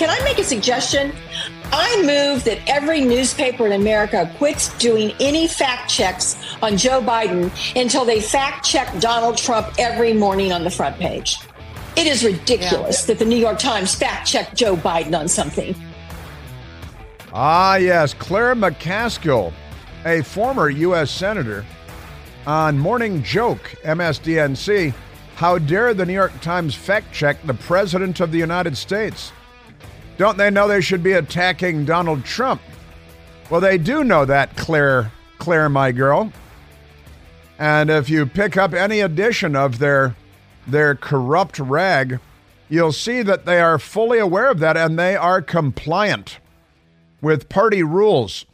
Can I make a suggestion? I move that every newspaper in America quits doing any fact checks on Joe Biden until they fact check Donald Trump every morning on the front page. It is ridiculous yeah. that the New York Times fact checked Joe Biden on something. Ah, yes, Claire McCaskill, a former U.S. Senator, on Morning Joke, MSDNC. How dare the New York Times fact check the President of the United States? Don't they know they should be attacking Donald Trump? Well, they do know that, Claire, Claire, my girl. And if you pick up any edition of their their corrupt rag, you'll see that they are fully aware of that and they are compliant with party rules,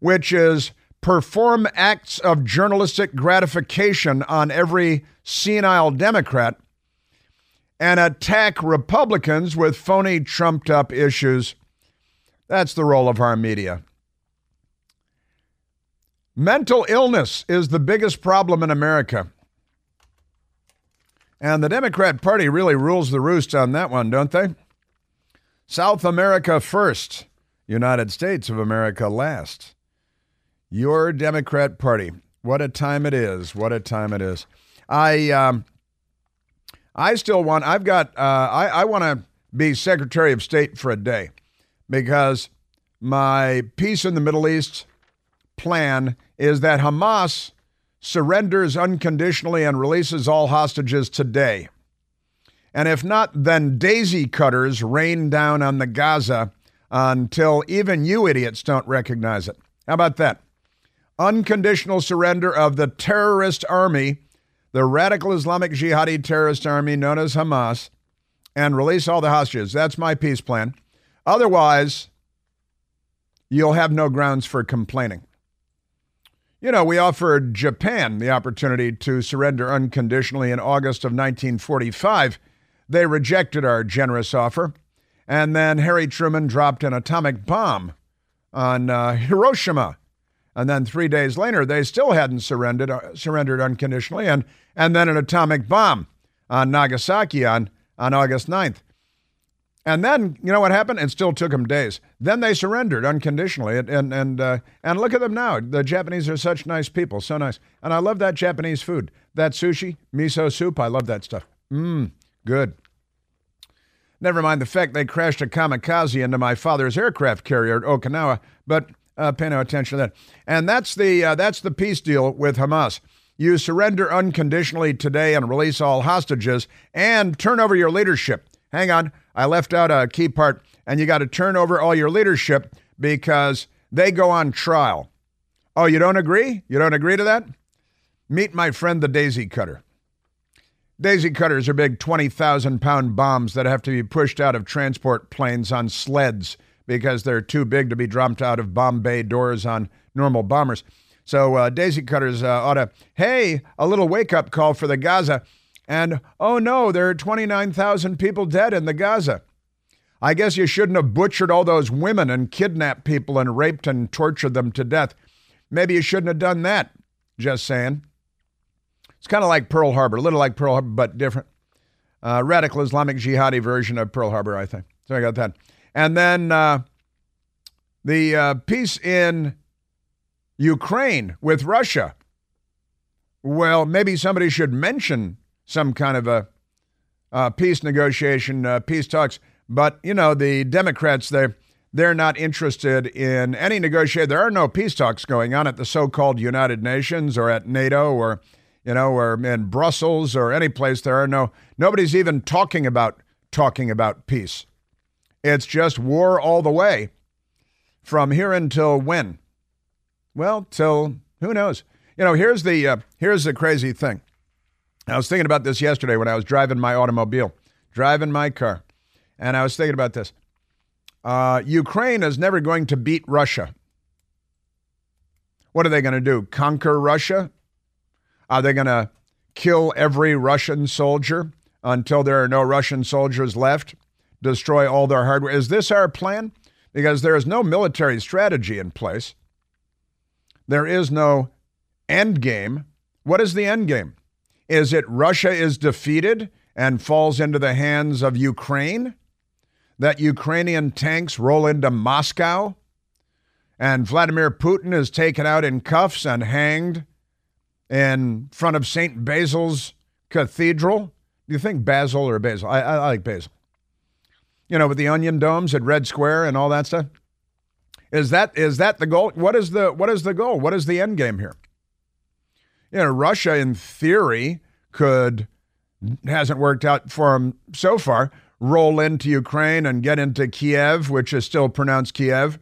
which is perform acts of journalistic gratification on every senile Democrat and attack Republicans with phony, trumped up issues. That's the role of our media. Mental illness is the biggest problem in America. And the Democrat Party really rules the roost on that one, don't they? South America first, United States of America last. Your Democrat Party. What a time it is. What a time it is. I um, I still want, I've got, uh, I, I want to be Secretary of State for a day because my peace in the Middle East plan is that Hamas surrenders unconditionally and releases all hostages today. And if not, then daisy cutters rain down on the Gaza until even you idiots don't recognize it. How about that? Unconditional surrender of the terrorist army the radical Islamic Jihadi terrorist army known as Hamas and release all the hostages. That's my peace plan. Otherwise, you'll have no grounds for complaining. You know, we offered Japan the opportunity to surrender unconditionally in August of 1945. They rejected our generous offer. And then Harry Truman dropped an atomic bomb on uh, Hiroshima and then three days later, they still hadn't surrendered, uh, surrendered unconditionally, and, and then an atomic bomb on Nagasaki on, on August 9th. And then, you know what happened? It still took them days. Then they surrendered unconditionally. And, and, and, uh, and look at them now. The Japanese are such nice people, so nice. And I love that Japanese food. That sushi, miso soup, I love that stuff. Mmm, good. Never mind the fact they crashed a kamikaze into my father's aircraft carrier at Okinawa, but uh, pay no attention to that. And that's the uh, that's the peace deal with Hamas. You surrender unconditionally today and release all hostages and turn over your leadership. Hang on, I left out a key part, and you got to turn over all your leadership because they go on trial. Oh, you don't agree? You don't agree to that? Meet my friend the Daisy Cutter. Daisy cutters are big 20,000 pound bombs that have to be pushed out of transport planes on sleds because they're too big to be dropped out of bomb bay doors on normal bombers. So uh, daisy cutters uh, ought to, hey, a little wake up call for the Gaza. And oh no, there are 29,000 people dead in the Gaza. I guess you shouldn't have butchered all those women and kidnapped people and raped and tortured them to death. Maybe you shouldn't have done that. Just saying. It's kind of like Pearl Harbor, a little like Pearl Harbor, but different. Uh, radical Islamic jihadi version of Pearl Harbor, I think. So I got that. And then uh, the uh, peace in Ukraine with Russia. Well, maybe somebody should mention some kind of a uh, peace negotiation, uh, peace talks. But you know, the Democrats they they're not interested in any negotiation. There are no peace talks going on at the so-called United Nations or at NATO or you know or in Brussels or any place. There are no nobody's even talking about talking about peace. It's just war all the way. From here until when? Well, till who knows? You know, here's the uh, here's the crazy thing. I was thinking about this yesterday when I was driving my automobile, driving my car, And I was thinking about this. Uh, Ukraine is never going to beat Russia. What are they going to do? Conquer Russia? Are they going to kill every Russian soldier until there are no Russian soldiers left? Destroy all their hardware? Is this our plan? Because there is no military strategy in place. There is no end game. What is the end game? Is it Russia is defeated and falls into the hands of Ukraine? That Ukrainian tanks roll into Moscow? And Vladimir Putin is taken out in cuffs and hanged in front of St. Basil's Cathedral? Do you think Basil or Basil? I, I like Basil. You know, with the onion domes at Red Square and all that stuff. Is that is that the goal? What is the what is the goal? What is the end game here? You know, Russia in theory could hasn't worked out for them so far. Roll into Ukraine and get into Kiev, which is still pronounced Kiev,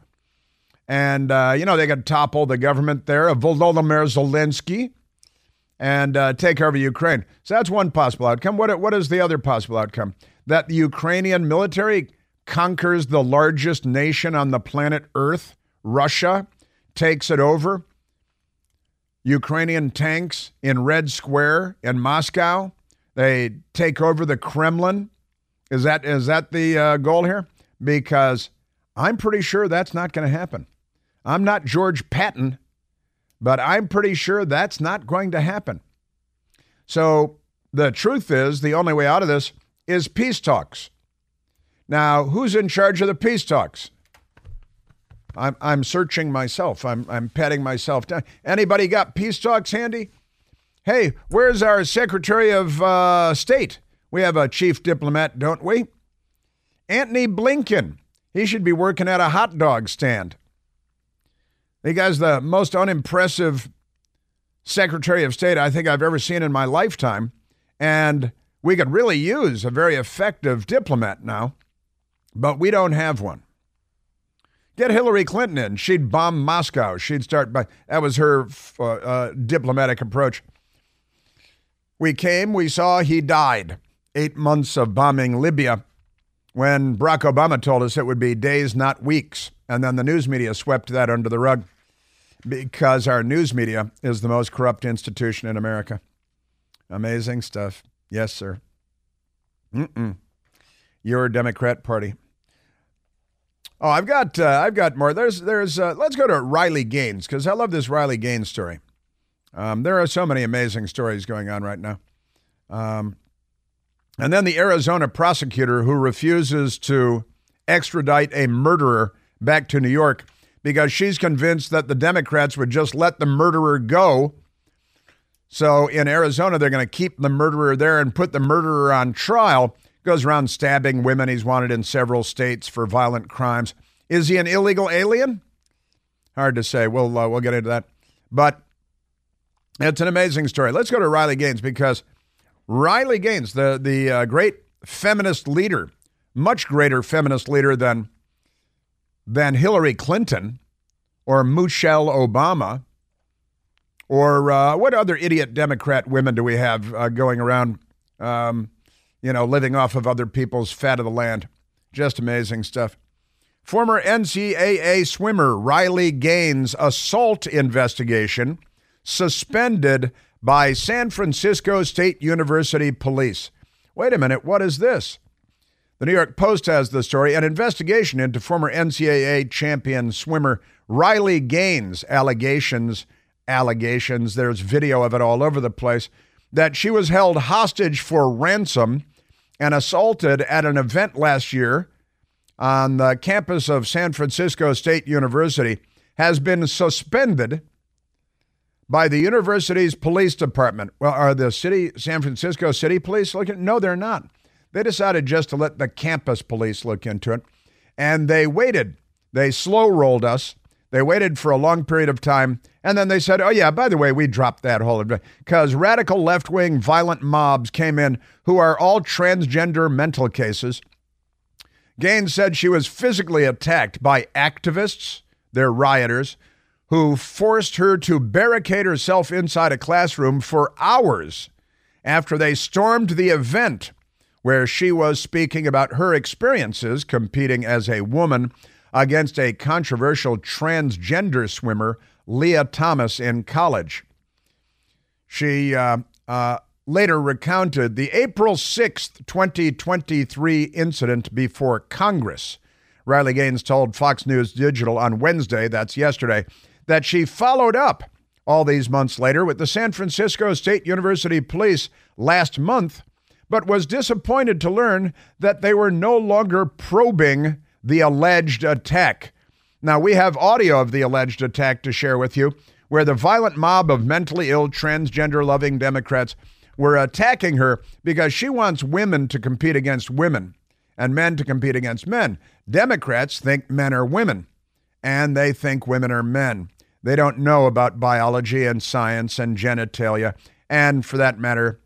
and uh, you know they could topple the government there of Volodymyr Zelensky and uh, take over Ukraine. So that's one possible outcome. What what is the other possible outcome? That the Ukrainian military conquers the largest nation on the planet Earth, Russia, takes it over. Ukrainian tanks in Red Square in Moscow. They take over the Kremlin. Is that is that the uh, goal here? Because I'm pretty sure that's not going to happen. I'm not George Patton, but I'm pretty sure that's not going to happen. So the truth is, the only way out of this is peace talks. Now, who's in charge of the peace talks? I'm, I'm searching myself. I'm, I'm patting myself down. Anybody got peace talks handy? Hey, where's our Secretary of uh, State? We have a chief diplomat, don't we? Antony Blinken. He should be working at a hot dog stand. The guy's the most unimpressive Secretary of State I think I've ever seen in my lifetime. And we could really use a very effective diplomat now but we don't have one. Get Hillary Clinton in. She'd bomb Moscow. She'd start by, that was her uh, uh, diplomatic approach. We came, we saw he died. Eight months of bombing Libya when Barack Obama told us it would be days, not weeks. And then the news media swept that under the rug because our news media is the most corrupt institution in America. Amazing stuff. Yes, sir. Mm-mm. Your Democrat Party. Oh, I've got uh, I've got more. There's there's uh, let's go to Riley Gaines because I love this Riley Gaines story. Um, there are so many amazing stories going on right now. Um, and then the Arizona prosecutor who refuses to extradite a murderer back to New York because she's convinced that the Democrats would just let the murderer go. So in Arizona, they're going to keep the murderer there and put the murderer on trial goes around stabbing women. He's wanted in several states for violent crimes. Is he an illegal alien? Hard to say. We'll uh, we'll get into that. But it's an amazing story. Let's go to Riley Gaines because Riley Gaines, the the uh, great feminist leader, much greater feminist leader than than Hillary Clinton or Michelle Obama or uh, what other idiot Democrat women do we have uh, going around? Um, you know, living off of other people's fat of the land. Just amazing stuff. Former NCAA swimmer Riley Gaines' assault investigation suspended by San Francisco State University police. Wait a minute, what is this? The New York Post has the story an investigation into former NCAA champion swimmer Riley Gaines' allegations. Allegations, there's video of it all over the place, that she was held hostage for ransom and assaulted at an event last year on the campus of San Francisco State University has been suspended by the university's police department. Well, are the city San Francisco City Police looking? No, they're not. They decided just to let the campus police look into it. And they waited. They slow rolled us. They waited for a long period of time and then they said, oh, yeah, by the way, we dropped that whole because radical left wing violent mobs came in who are all transgender mental cases. Gaines said she was physically attacked by activists, they're rioters, who forced her to barricade herself inside a classroom for hours after they stormed the event where she was speaking about her experiences competing as a woman against a controversial transgender swimmer, Lia Thomas, in college. She uh, uh, later recounted the April 6th, 2023 incident before Congress. Riley Gaines told Fox News Digital on Wednesday, that's yesterday, that she followed up all these months later with the San Francisco State University Police last month, but was disappointed to learn that they were no longer probing the alleged attack. Now, we have audio of the alleged attack to share with you, where the violent mob of mentally ill, transgender loving Democrats were attacking her because she wants women to compete against women and men to compete against men. Democrats think men are women, and they think women are men. They don't know about biology and science and genitalia, and for that matter,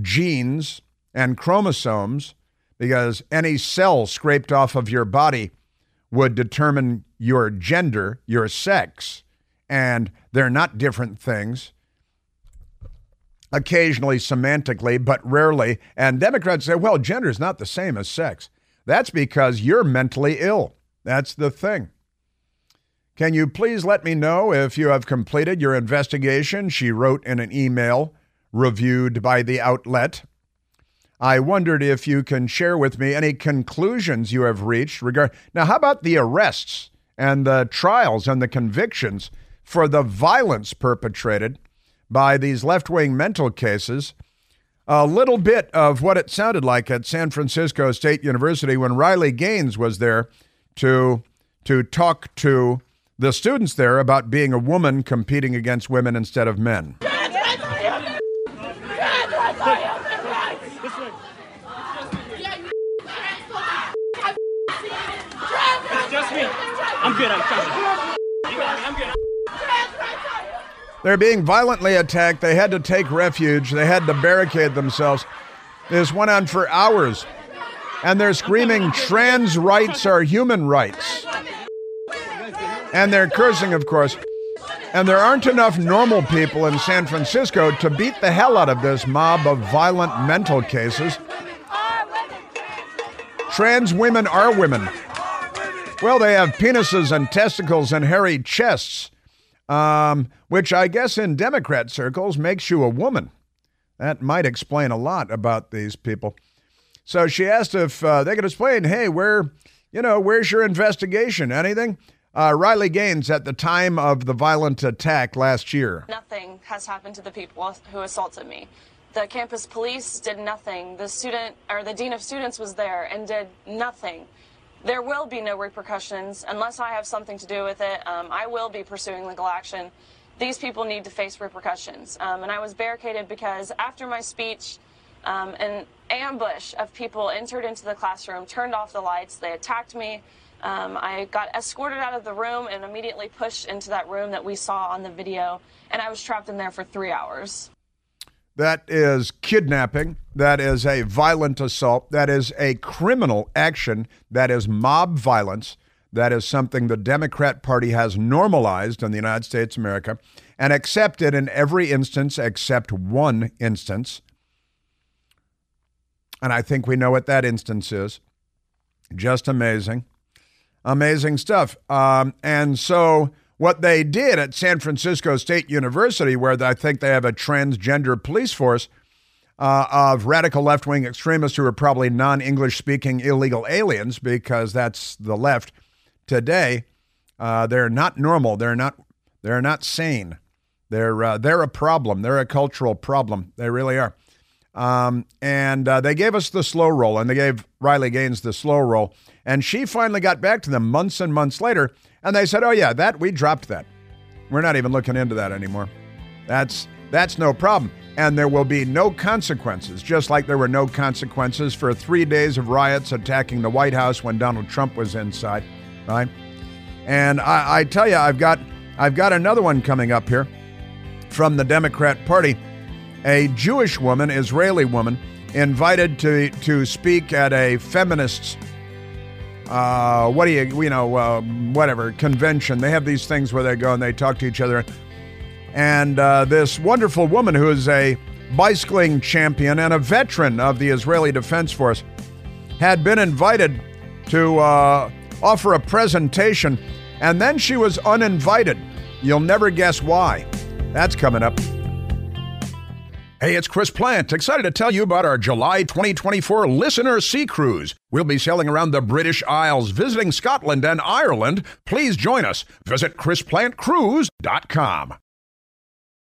genes and chromosomes, because any cell scraped off of your body would determine your gender, your sex, and they're not different things. Occasionally, semantically, but rarely. And Democrats say, well, gender is not the same as sex. That's because you're mentally ill. That's the thing. Can you please let me know if you have completed your investigation? She wrote in an email reviewed by the outlet. I wondered if you can share with me any conclusions you have reached. Now, how about the arrests and the trials and the convictions for the violence perpetrated by these left-wing mental cases? A little bit of what it sounded like at San Francisco State University when Riley Gaines was there to to talk to the students there about being a woman competing against women instead of men. I'm good. I'm good. They're being violently attacked. They had to take refuge. They had to barricade themselves. This went on for hours. And they're screaming, trans rights are human rights. And they're cursing, of course. And there aren't enough normal people in San Francisco to beat the hell out of this mob of violent mental cases. Trans women are women. Well, they have penises and testicles and hairy chests, um, which I guess in Democrat circles makes you a woman. That might explain a lot about these people. So she asked if uh, they could explain, hey, where, you know, where's your investigation? Anything? Uh, Riley Gaines, at the time of the violent attack last year. Nothing has happened to the people who assaulted me. The campus police did nothing. The student or the dean of students was there and did nothing. There will be no repercussions unless I have something to do with it. Um, I will be pursuing legal action. These people need to face repercussions. Um, and I was barricaded because after my speech, um, an ambush of people entered into the classroom, turned off the lights, they attacked me. Um, I got escorted out of the room and immediately pushed into that room that we saw on the video, and I was trapped in there for three hours. That is kidnapping. That is a violent assault. That is a criminal action. That is mob violence. That is something the Democrat Party has normalized in the United States of America and accepted in every instance except one instance. And I think we know what that instance is. Just amazing amazing stuff. Um, and so, what they did at San Francisco State University, where I think they have a transgender police force uh, of radical left wing extremists who are probably non English speaking illegal aliens, because that's the left today. Uh, they're not normal. They're not. They're not sane. They're uh, they're a problem. They're a cultural problem. They really are. Um, and uh, they gave us the slow roll, and they gave Riley Gaines the slow roll. And she finally got back to them months and months later, and they said, "Oh yeah, that we dropped that. We're not even looking into that anymore. That's that's no problem." And there will be no consequences, just like there were no consequences for three days of riots attacking the White House when Donald Trump was inside, right? And I, I tell you, I've got I've got another one coming up here from the Democrat Party a Jewish woman, Israeli woman, invited to to speak at a feminists uh, what do you you know uh, whatever convention. They have these things where they go and they talk to each other. And uh, this wonderful woman who is a bicycling champion and a veteran of the Israeli Defense Force, had been invited to uh, offer a presentation, and then she was uninvited. You'll never guess why. That's coming up. Hey, it's Chris Plante, Excited to tell you about our July 2024 Listener Sea Cruise. We'll be sailing around the British Isles, visiting Scotland and Ireland. Please join us. Visit ChrisPlanteCruise.com.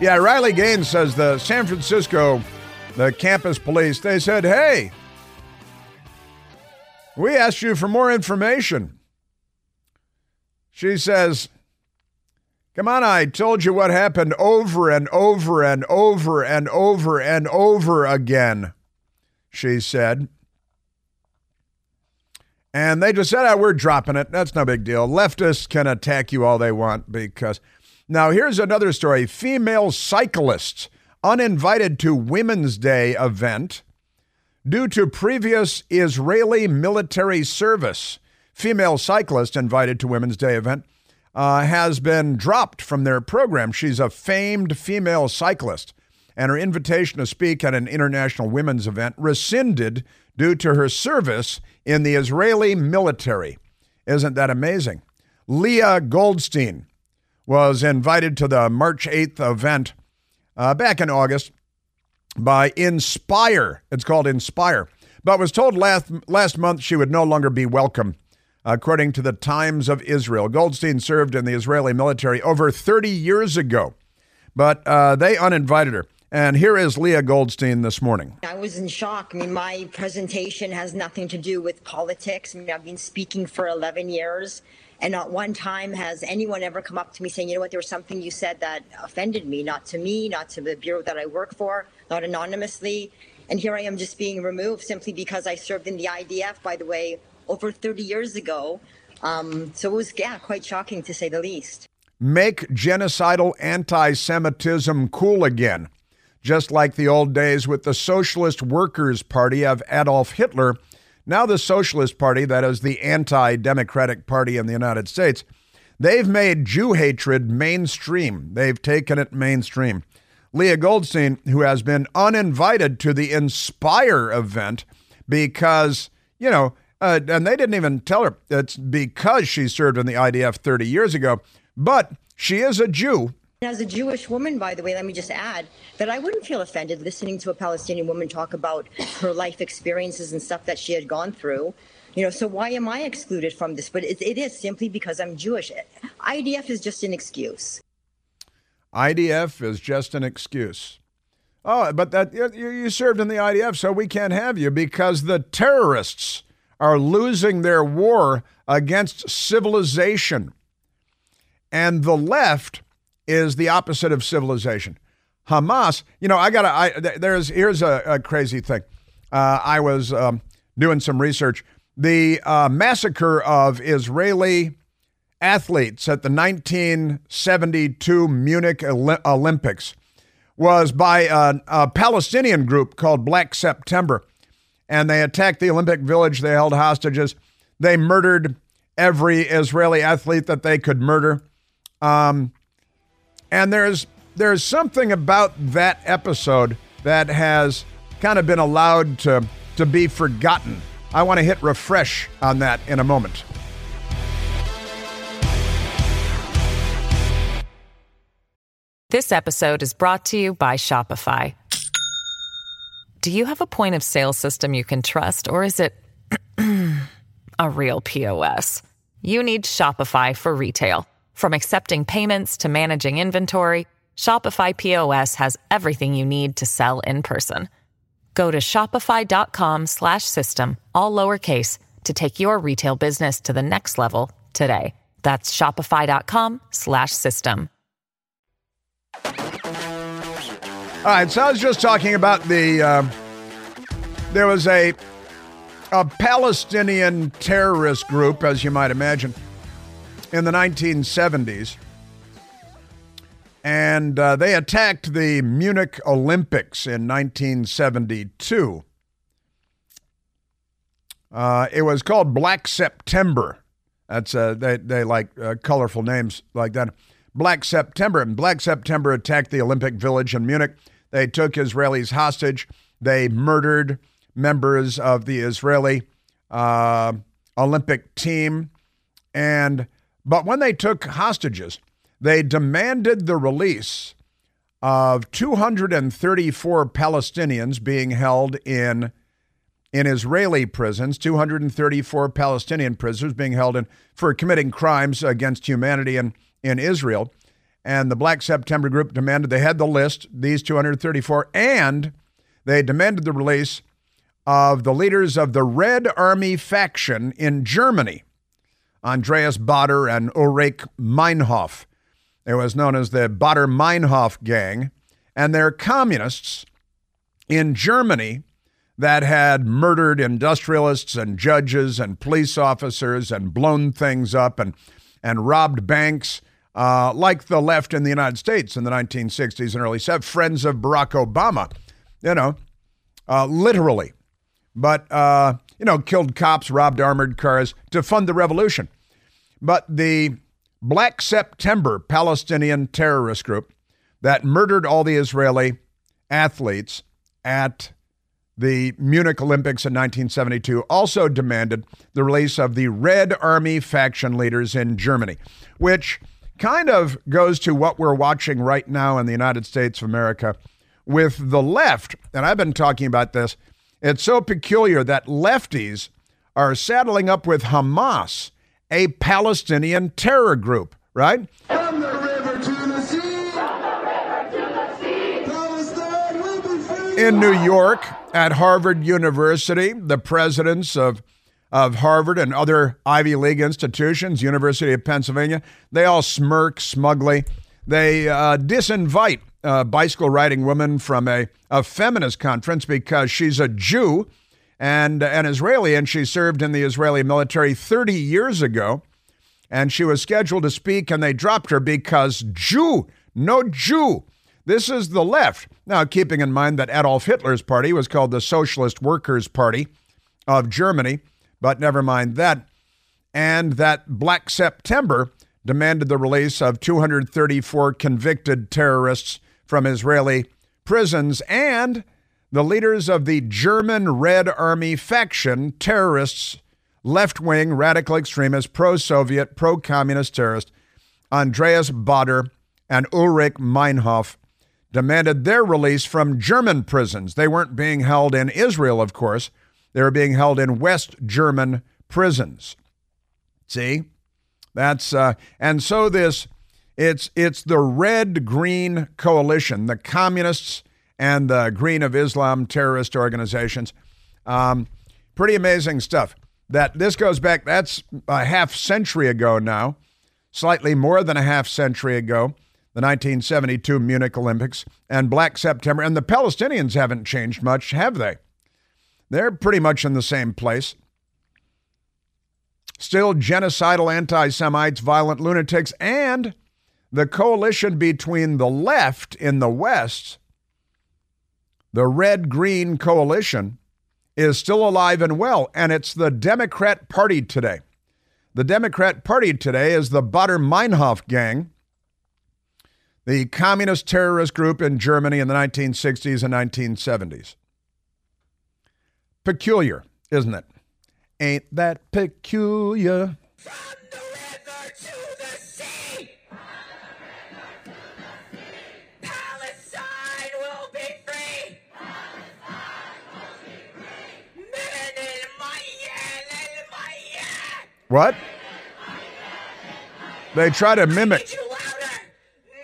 Yeah, Riley Gaines says the San Francisco, the campus police, they said, hey, we asked you for more information. She says, Come on, I told you what happened over and over and over and over and over again, she said. And they just said, oh, we're dropping it. That's no big deal. Leftists can attack you all they want because. Now, here's another story female cyclists uninvited to Women's Day event due to previous Israeli military service. Female cyclist invited to Women's Day event uh, has been dropped from their program. She's a famed female cyclist, and her invitation to speak at an international women's event rescinded due to her service in the Israeli military. Isn't that amazing? Leah Goldstein was invited to the March 8th event uh, back in August by Inspire. It's called Inspire, but was told last, last month she would no longer be welcome, according to the Times of Israel. Goldstein served in the Israeli military over 30 years ago, but uh, they uninvited her. And here is Leah Goldstein this morning. I was in shock. I mean, my presentation has nothing to do with politics. I mean, I've been speaking for 11 years, and not one time has anyone ever come up to me saying, you know what, there was something you said that offended me, not to me, not to the bureau that I work for, not anonymously. And here I am just being removed simply because I served in the IDF, by the way, over 30 years ago. Um, so it was, yeah, quite shocking to say the least. Make genocidal anti Semitism cool again just like the old days with the Socialist Workers' Party of Adolf Hitler. Now, the Socialist Party, that is the anti democratic party in the United States, they've made Jew hatred mainstream. They've taken it mainstream. Leah Goldstein, who has been uninvited to the Inspire event because, you know, uh, and they didn't even tell her it's because she served in the IDF 30 years ago, but she is a Jew as a Jewish woman, by the way, let me just add that I wouldn't feel offended listening to a Palestinian woman talk about her life experiences and stuff that she had gone through. You know, so why am I excluded from this? But it, it is simply because I'm Jewish. IDF is just an excuse. IDF is just an excuse. Oh, but that you, you served in the IDF, so we can't have you because the terrorists are losing their war against civilization. And the left is the opposite of civilization. Hamas, you know, I got to, there's, here's a, a crazy thing. Uh, I was um, doing some research. The uh, massacre of Israeli athletes at the 1972 Munich Olympics was by a, a Palestinian group called Black September. And they attacked the Olympic Village. They held hostages. They murdered every Israeli athlete that they could murder. Um, and there's there's something about that episode that has kind of been allowed to to be forgotten. I want to hit refresh on that in a moment. This episode is brought to you by Shopify. Do you have a point of sale system you can trust or is it a real POS? You need Shopify for retail. From accepting payments to managing inventory, Shopify POS has everything you need to sell in person. Go to shopify.com/system all lowercase to take your retail business to the next level today. That's shopify.com/system. All right, so I was just talking about the um, there was a a Palestinian terrorist group, as you might imagine in the 1970s, and uh, they attacked the Munich Olympics in 1972. Uh, it was called Black September. That's uh, they they like uh, colorful names like that. Black September and Black September attacked the Olympic Village in Munich. They took Israelis hostage. They murdered members of the Israeli uh, Olympic team, and but when they took hostages, they demanded the release of 234 Palestinians being held in in Israeli prisons, 234 Palestinian prisoners being held in for committing crimes against humanity in, in Israel. And the Black September group demanded they had the list, these 234, and they demanded the release of the leaders of the Red Army faction in Germany, Andreas Baader and Ulrich Meinhof. It was known as the Baader Meinhof gang, and they're communists in Germany that had murdered industrialists and judges and police officers and blown things up and, and robbed banks, uh, like the left in the United States in the 1960s and early 70s, friends of Barack Obama, you know, uh, literally. But, uh, you know, killed cops, robbed armored cars to fund the revolution. But the Black September Palestinian terrorist group that murdered all the Israeli athletes at the Munich Olympics in 1972 also demanded the release of the Red Army faction leaders in Germany, which kind of goes to what we're watching right now in the United States of America with the left. And I've been talking about this. It's so peculiar that lefties are saddling up with Hamas, a Palestinian terror group, right? From the river to the sea. in New York at Harvard University, the presidents of of Harvard and other Ivy League institutions, University of Pennsylvania, they all smirk smugly. They uh, disinvite a bicycle riding woman from a, a feminist conference because she's a Jew and an Israeli, and she served in the Israeli military 30 years ago. And she was scheduled to speak, and they dropped her because Jew, no Jew. This is the left. Now, keeping in mind that Adolf Hitler's party was called the Socialist Workers' Party of Germany, but never mind that. And that Black September demanded the release of 234 convicted terrorists from Israeli prisons and the leaders of the German Red Army faction, terrorists, left wing, radical extremist, pro Soviet, pro communist terrorist, Andreas Baader and Ulrich Meinhof demanded their release from German prisons. They weren't being held in Israel, of course, they were being held in West German prisons. See? That's uh, and so this it's it's the red green coalition, the communists and the Green of Islam terrorist organizations. Um, pretty amazing stuff. That this goes back. That's a half century ago now, slightly more than a half century ago the 1972 Munich Olympics, and Black September. And the Palestinians haven't changed much, have they? They're pretty much in the same place. Still genocidal anti Semites, violent lunatics, and the coalition between the left in the West, the red green coalition, is still alive and well, and it's the Democrat Party today. The Democrat Party today is the Baader Meinhof gang the communist terrorist group in Germany in the 1960s and 1970s. Peculiar, isn't it? Ain't that peculiar? From the river to the sea. Palestine will be free. Men in Mayan and Mayan. What? They try to mimic. Need you louder.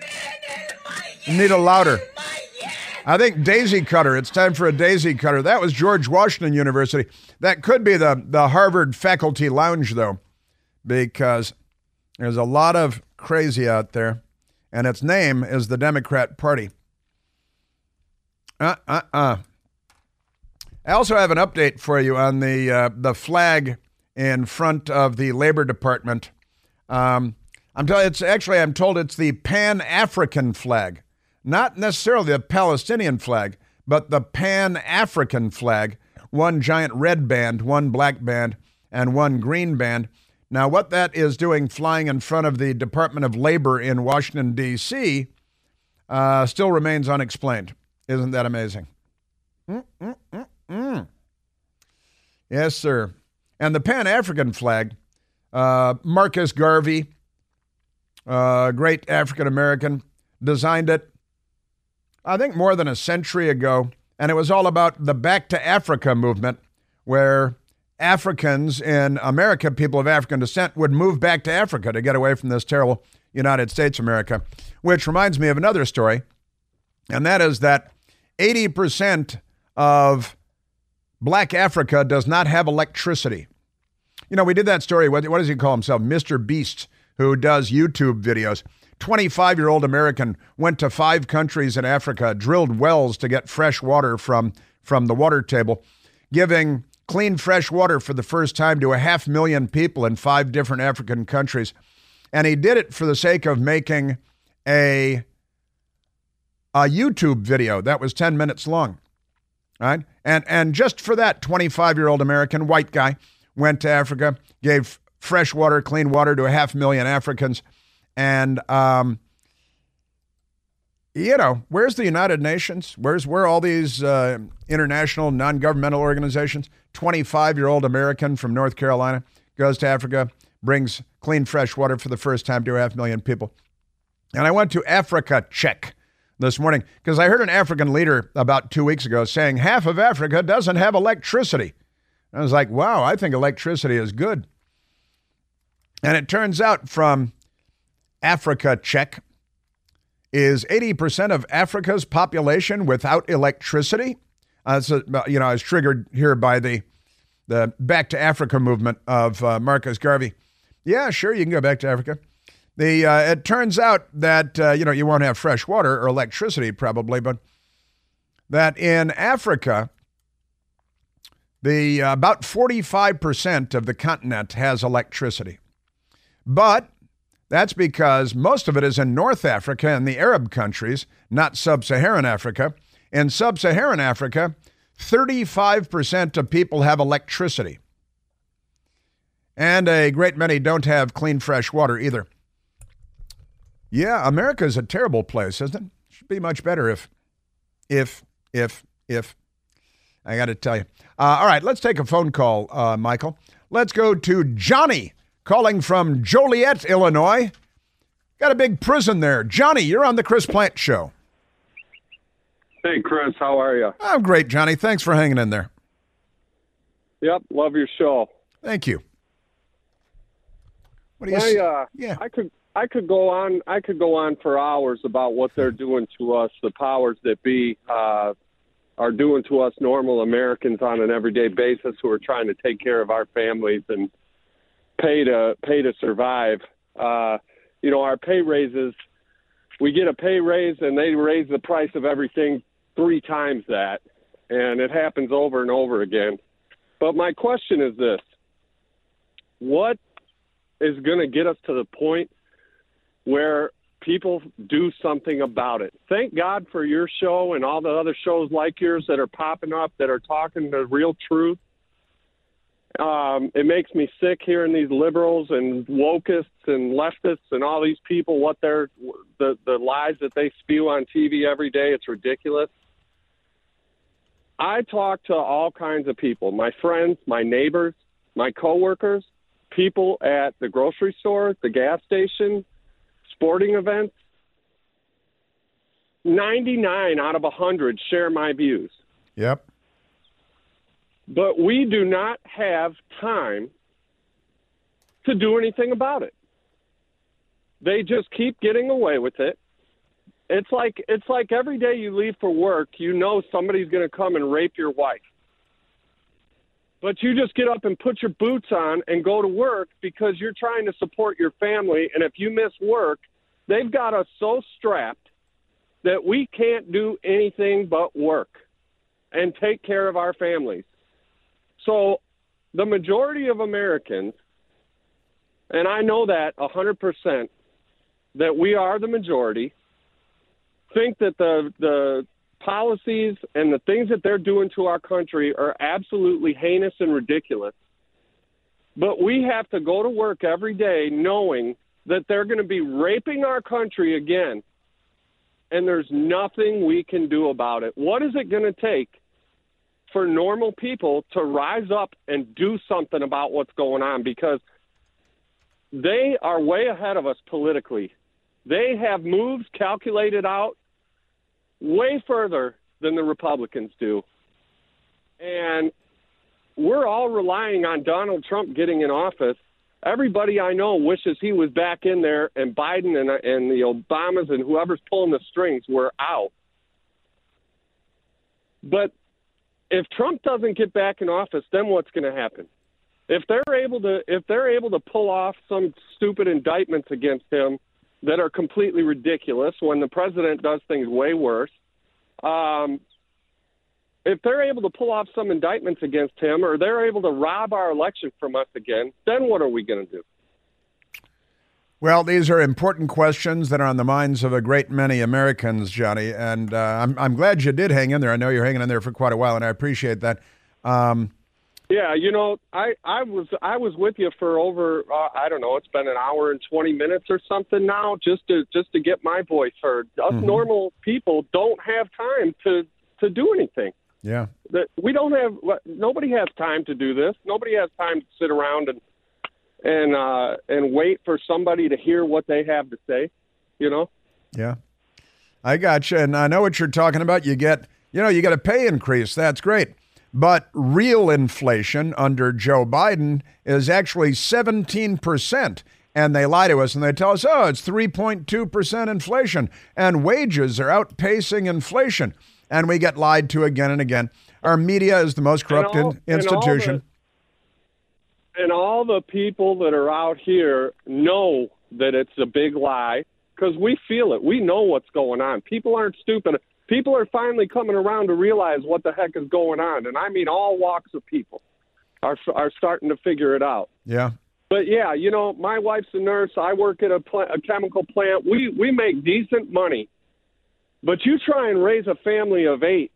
Men in Mayan. Need a louder. I think daisy cutter. It's time for a daisy cutter. That was George Washington University. That could be the, the Harvard faculty lounge, though, because there's a lot of crazy out there, and its name is the Democrat Party. Uh, uh, uh. I also have an update for you on the uh, the flag in front of the Labor Department. Um, I'm telling it's actually I'm told it's the Pan African flag, not necessarily the Palestinian flag, but the Pan African flag. One giant red band, one black band, and one green band. Now, what that is doing flying in front of the Department of Labor in Washington, D.C., uh, still remains unexplained. Isn't that amazing? Mm-mm-mm-mm. Yes, sir. And the Pan African flag, uh, Marcus Garvey, uh, great African American, designed it, I think, more than a century ago. And it was all about the Back to Africa movement, where Africans in America, people of African descent, would move back to Africa to get away from this terrible United States America. Which reminds me of another story, and that is that 80% of black Africa does not have electricity. You know, we did that story. What, what does he call himself? Mr. Beast, who does YouTube videos. 25 year old American went to five countries in Africa, drilled wells to get fresh water from, from the water table, giving clean fresh water for the first time to a half million people in five different African countries. And he did it for the sake of making a, a YouTube video that was 10 minutes long. Right? And, and just for that, 25 year old American white guy went to Africa, gave fresh water, clean water to a half million Africans. And, um, you know, where's the United Nations? Where's where all these uh, international non-governmental organizations? Twenty-five-year-old American from North Carolina goes to Africa, brings clean fresh water for the first time to a half million people. And I went to Africa Check this morning because I heard an African leader about two weeks ago saying half of Africa doesn't have electricity. I was like, wow, I think electricity is good. And it turns out from Africa Check is 80% of Africa's population without electricity. Uh, so, you know, I was triggered here by the the Back to Africa movement of uh, Marcus Garvey. Yeah, sure, you can go back to Africa. The uh, it turns out that uh, you know you won't have fresh water or electricity probably, but that in Africa, the uh, about 45% of the continent has electricity. But that's because most of it is in North Africa and the Arab countries, not sub Saharan Africa. In sub Saharan Africa, 35% of people have electricity. And a great many don't have clean, fresh water either. Yeah, America is a terrible place, isn't it? Should be much better if, if, if, if. I got to tell you. Uh, all right, let's take a phone call, uh, Michael. Let's go to Johnny calling from Joliet, Illinois. Got a big prison there. Johnny, you're on the Chris Plante Show. Hey, Chris, how are you? I'm great, Johnny. Thanks for hanging in there. Yep, love your show. Thank you. What do you I, say? uh, Yeah. I could I could go on I could go on for hours about what they're doing to us, the powers that be uh, are doing to us normal Americans on an everyday basis who are trying to take care of our families and pay to pay to survive. Uh, you know, our pay raises we get a pay raise and they raise the price of everything three times that. And it happens over and over again. But my question is this what is going to get us to the point where people do something about it? Thank God for your show and all the other shows like yours that are popping up that are talking the real truth. Um, it makes me sick hearing these liberals and wokists and leftists and all these people what they're the the lies that they spew on TV every day. It's ridiculous. I talk to all kinds of people, my friends, my neighbors, my coworkers, people at the grocery store, the gas station, sporting events. 99 out of 100 share my views. Yep. But we do not have time to do anything about it. They just keep getting away with it. It's like it's like every day you leave for work, you know somebody's going to come and rape your wife. But you just get up and put your boots on and go to work because you're trying to support your family and if you miss work, they've got us so strapped that we can't do anything but work and take care of our families. So the majority of Americans, and I know that 100%, that we are the majority, think that the, the policies and the things that they're doing to our country are absolutely heinous and ridiculous. But we have to go to work every day knowing that they're going to be raping our country again, and there's nothing we can do about it. What is it going to take for normal people to rise up and do something about what's going on? Because they are way ahead of us politically. They have moves calculated out way further than the Republicans do. And we're all relying on Donald Trump getting in office. Everybody I know wishes he was back in there, and Biden and, and the Obamas and whoever's pulling the strings were out. But if Trump doesn't get back in office, then what's going to happen? If they're able to, if they're able to pull off some stupid indictments against him that are completely ridiculous, when the president does things way worse, um, if they're able to pull off some indictments against him or they're able to rob our election from us again, then what are we going to do? Well, these are important questions that are on the minds of a great many Americans, Johnny. And uh, I'm, I'm glad you did hang in there. I know you're hanging in there for quite a while, and I appreciate that. Um, yeah, you know, I, I was I was with you for over uh, I don't know, it's been an hour and twenty minutes or something now, just to just to get my voice heard. Us Mhm. normal people don't have time to to do anything. yeah. that we don't have nobody has time to do this nobody has time to sit around and and uh and wait for somebody to hear what they have to say you know Yeah. I got you. And I know what you're talking about. You get, you know, you got a pay increase. That's great. But real inflation under Joe Biden is actually 17%. And they lie to us and they tell us, oh, it's 3.2% inflation. And wages are outpacing inflation. And we get lied to again and again. Our media is the most corrupt all- in- and all institution. and all the people that are out here know that it's a big lie because we feel it we know what's going on people aren't stupid people are finally coming around to realize what the heck is going on and i mean all walks of people are are starting to figure it out yeah. But yeah, you know, my wife's a nurse. I work at a, pla- a chemical plant. We we make decent money, but you try and raise a family of eight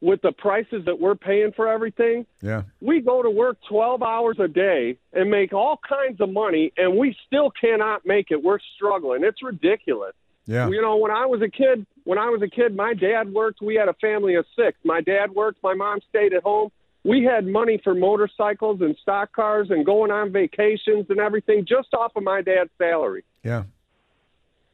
with the prices that we're paying for everything. Yeah. We go to work twelve hours a day and make all kinds of money, and we still cannot make it. We're struggling. It's ridiculous. Yeah. You know, when I was a kid, when I was a kid, my dad worked. We had a family of six. My dad worked. My mom stayed at home. We had money for motorcycles and stock cars and going on vacations and everything just off of my dad's salary. Yeah.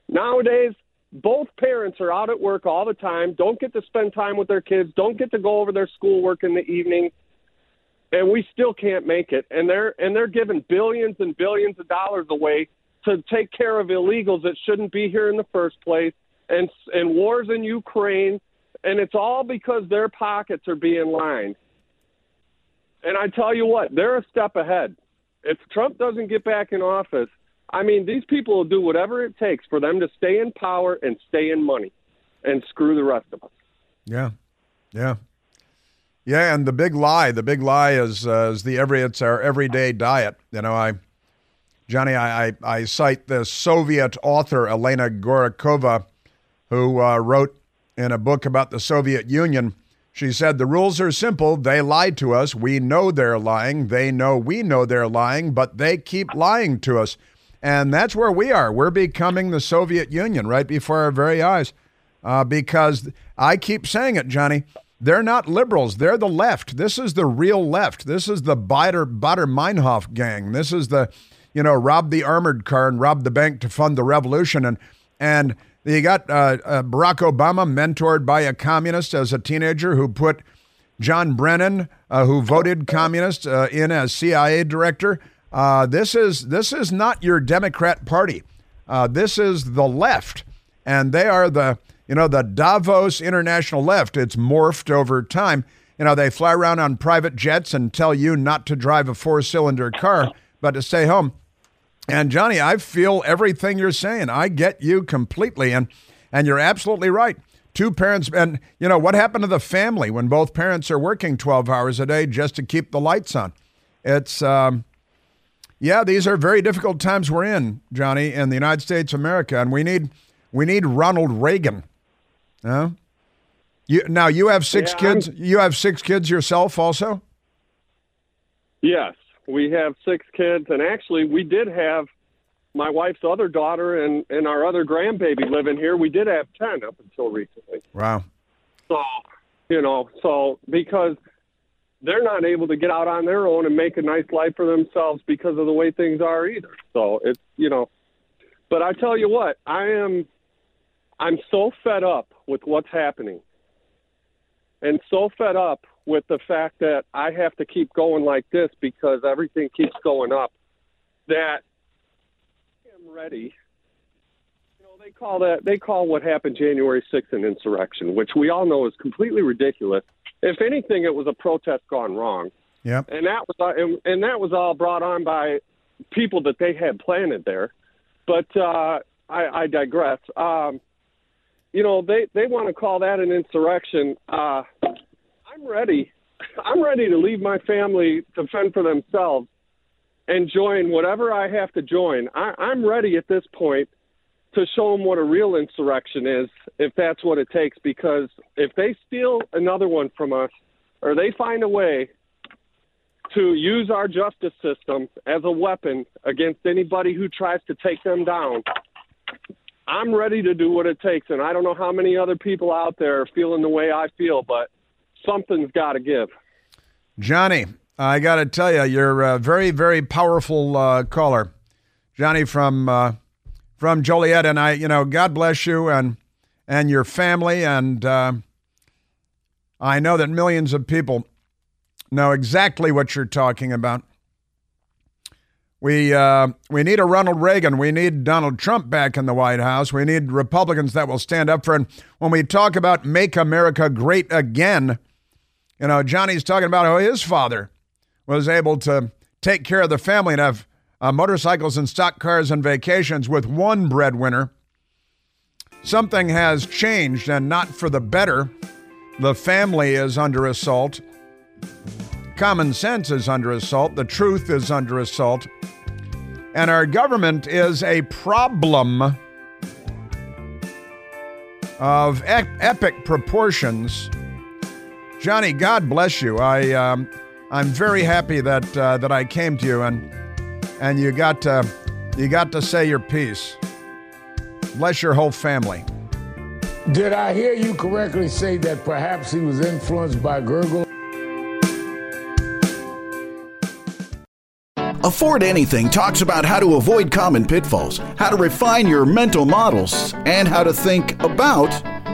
Nowadays, both parents are out at work all the time, don't get to spend time with their kids, don't get to go over their schoolwork in the evening, and we still can't make it. And they're and they're giving billions and billions of dollars away to take care of illegals that shouldn't be here in the first place, and and wars in Ukraine, and it's all because their pockets are being lined. And I tell you what, they're a step ahead. If Trump doesn't get back in office, I mean, these people will do whatever it takes for them to stay in power and stay in money and screw the rest of us. Yeah, yeah, yeah. And the big lie, the big lie is uh, is the every it's our everyday diet. You know, I, Johnny, I I, I cite the Soviet author Elena Gorokhova, who uh, wrote in a book about the Soviet Union. She said the rules are simple. They lied to us. We know they're lying. They know we know they're lying, but they keep lying to us. And that's where we are. We're becoming the Soviet Union right before our very eyes uh, because I keep saying it, Johnny. They're not liberals. They're the left. This is the real left. This is the Baader Baader Meinhof gang. This is the, you know, rob the armored car and rob the bank to fund the revolution. And and you got uh, uh, Barack Obama, mentored by a communist as a teenager, who put John Brennan, uh, who voted communist, uh, in as CIA director. Uh, this is this is not your Democrat Party. Uh, this is the left, and they are the you know the Davos international left. It's morphed over time. You know they fly around on private jets and tell you not to drive a four-cylinder car, but to stay home. And Johnny, I feel everything you're saying. I get you completely. And And you're absolutely right. Two parents, and you know, what happened to the family when both parents are working 12 hours a day just to keep the lights on? It's, um, yeah, these are very difficult times we're in, Johnny, in the United States of America, and we need we need Ronald Reagan. Huh? You now you have six Yeah, kids. You have six kids yourself, also. Yes, we have six kids, and actually, we did have my wife's other daughter and and our other grandbaby living here. We did have ten up until recently. Wow. So, you know, so because they're not able to get out on their own and make a nice life for themselves because of the way things are either. So it's you know, but I tell you what, I am, I'm so fed up with what's happening, and so fed up with the fact that I have to keep going like this because everything keeps going up. That I'm ready. You know, they call that they call what happened January 6th an insurrection, which we all know is completely ridiculous. If anything, it was a protest gone wrong, Yep. and that was uh, and, and that was all brought on by people that they had planted there. But uh, I, I digress. Um, you know, they they want to call that an insurrection. Uh, I'm ready. I'm ready to leave my family to fend for themselves and join whatever I have to join. I, I'm ready at this point to show them what a real insurrection is, if that's what it takes. Because if they steal another one from us, or they find a way to use our justice system as a weapon against anybody who tries to take them down, I'm ready to do what it takes. And I don't know how many other people out there are feeling the way I feel, but something's got to give. Johnny, I got to tell you, you're a very, very powerful uh, caller, Johnny from uh, from Joliet, and I, you know, God bless you and and your family, and uh, I know that millions of people know exactly what you're talking about. We uh, we need a Ronald Reagan. We need Donald Trump back in the White House. We need Republicans that will stand up for. And when we talk about make America great again, you know, Johnny's talking about how his father was able to take care of the family and have uh, motorcycles and stock cars and vacations with one breadwinner. Something has changed and not for the better. The family is under assault. Common sense is under assault. The truth is under assault. And our government is a problem of ep- epic proportions. Johnny, God bless you. I, um, I'm very happy that uh, that I came to you and and you got to you got to say your piece. Bless your whole family. Did I hear you correctly say that perhaps he was influenced by Gurgle? Afford Anything talks about how to avoid common pitfalls, how to refine your mental models, and how to think about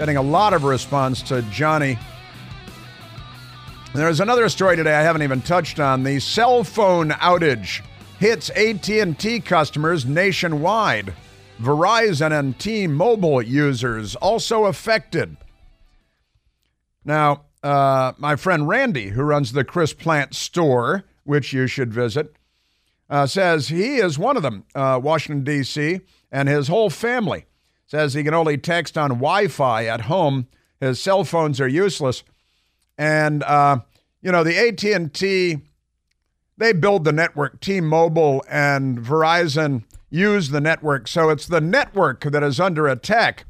getting a lot of response to Johnny. There's another story today I haven't even touched on. The cell phone outage hits AT&T customers nationwide. Verizon and T-Mobile users also affected. Now, uh, my friend Randy, who runs the Chris Plante store, which you should visit, uh, says he is one of them, uh, Washington, D.C., and his whole family says he can only text on Wi Fi at home. His cell phones are useless. And, uh, you know, the AT&T, they build the network. T-Mobile and Verizon use the network. So it's the network that is under attack.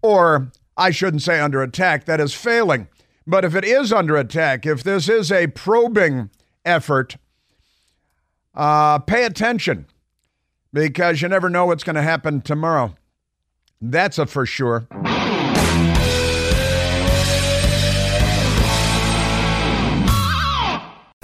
Or I shouldn't say under attack, that is failing. But if it is under attack, if this is a probing effort, uh, pay attention because you never know what's going to happen tomorrow. That's a for sure.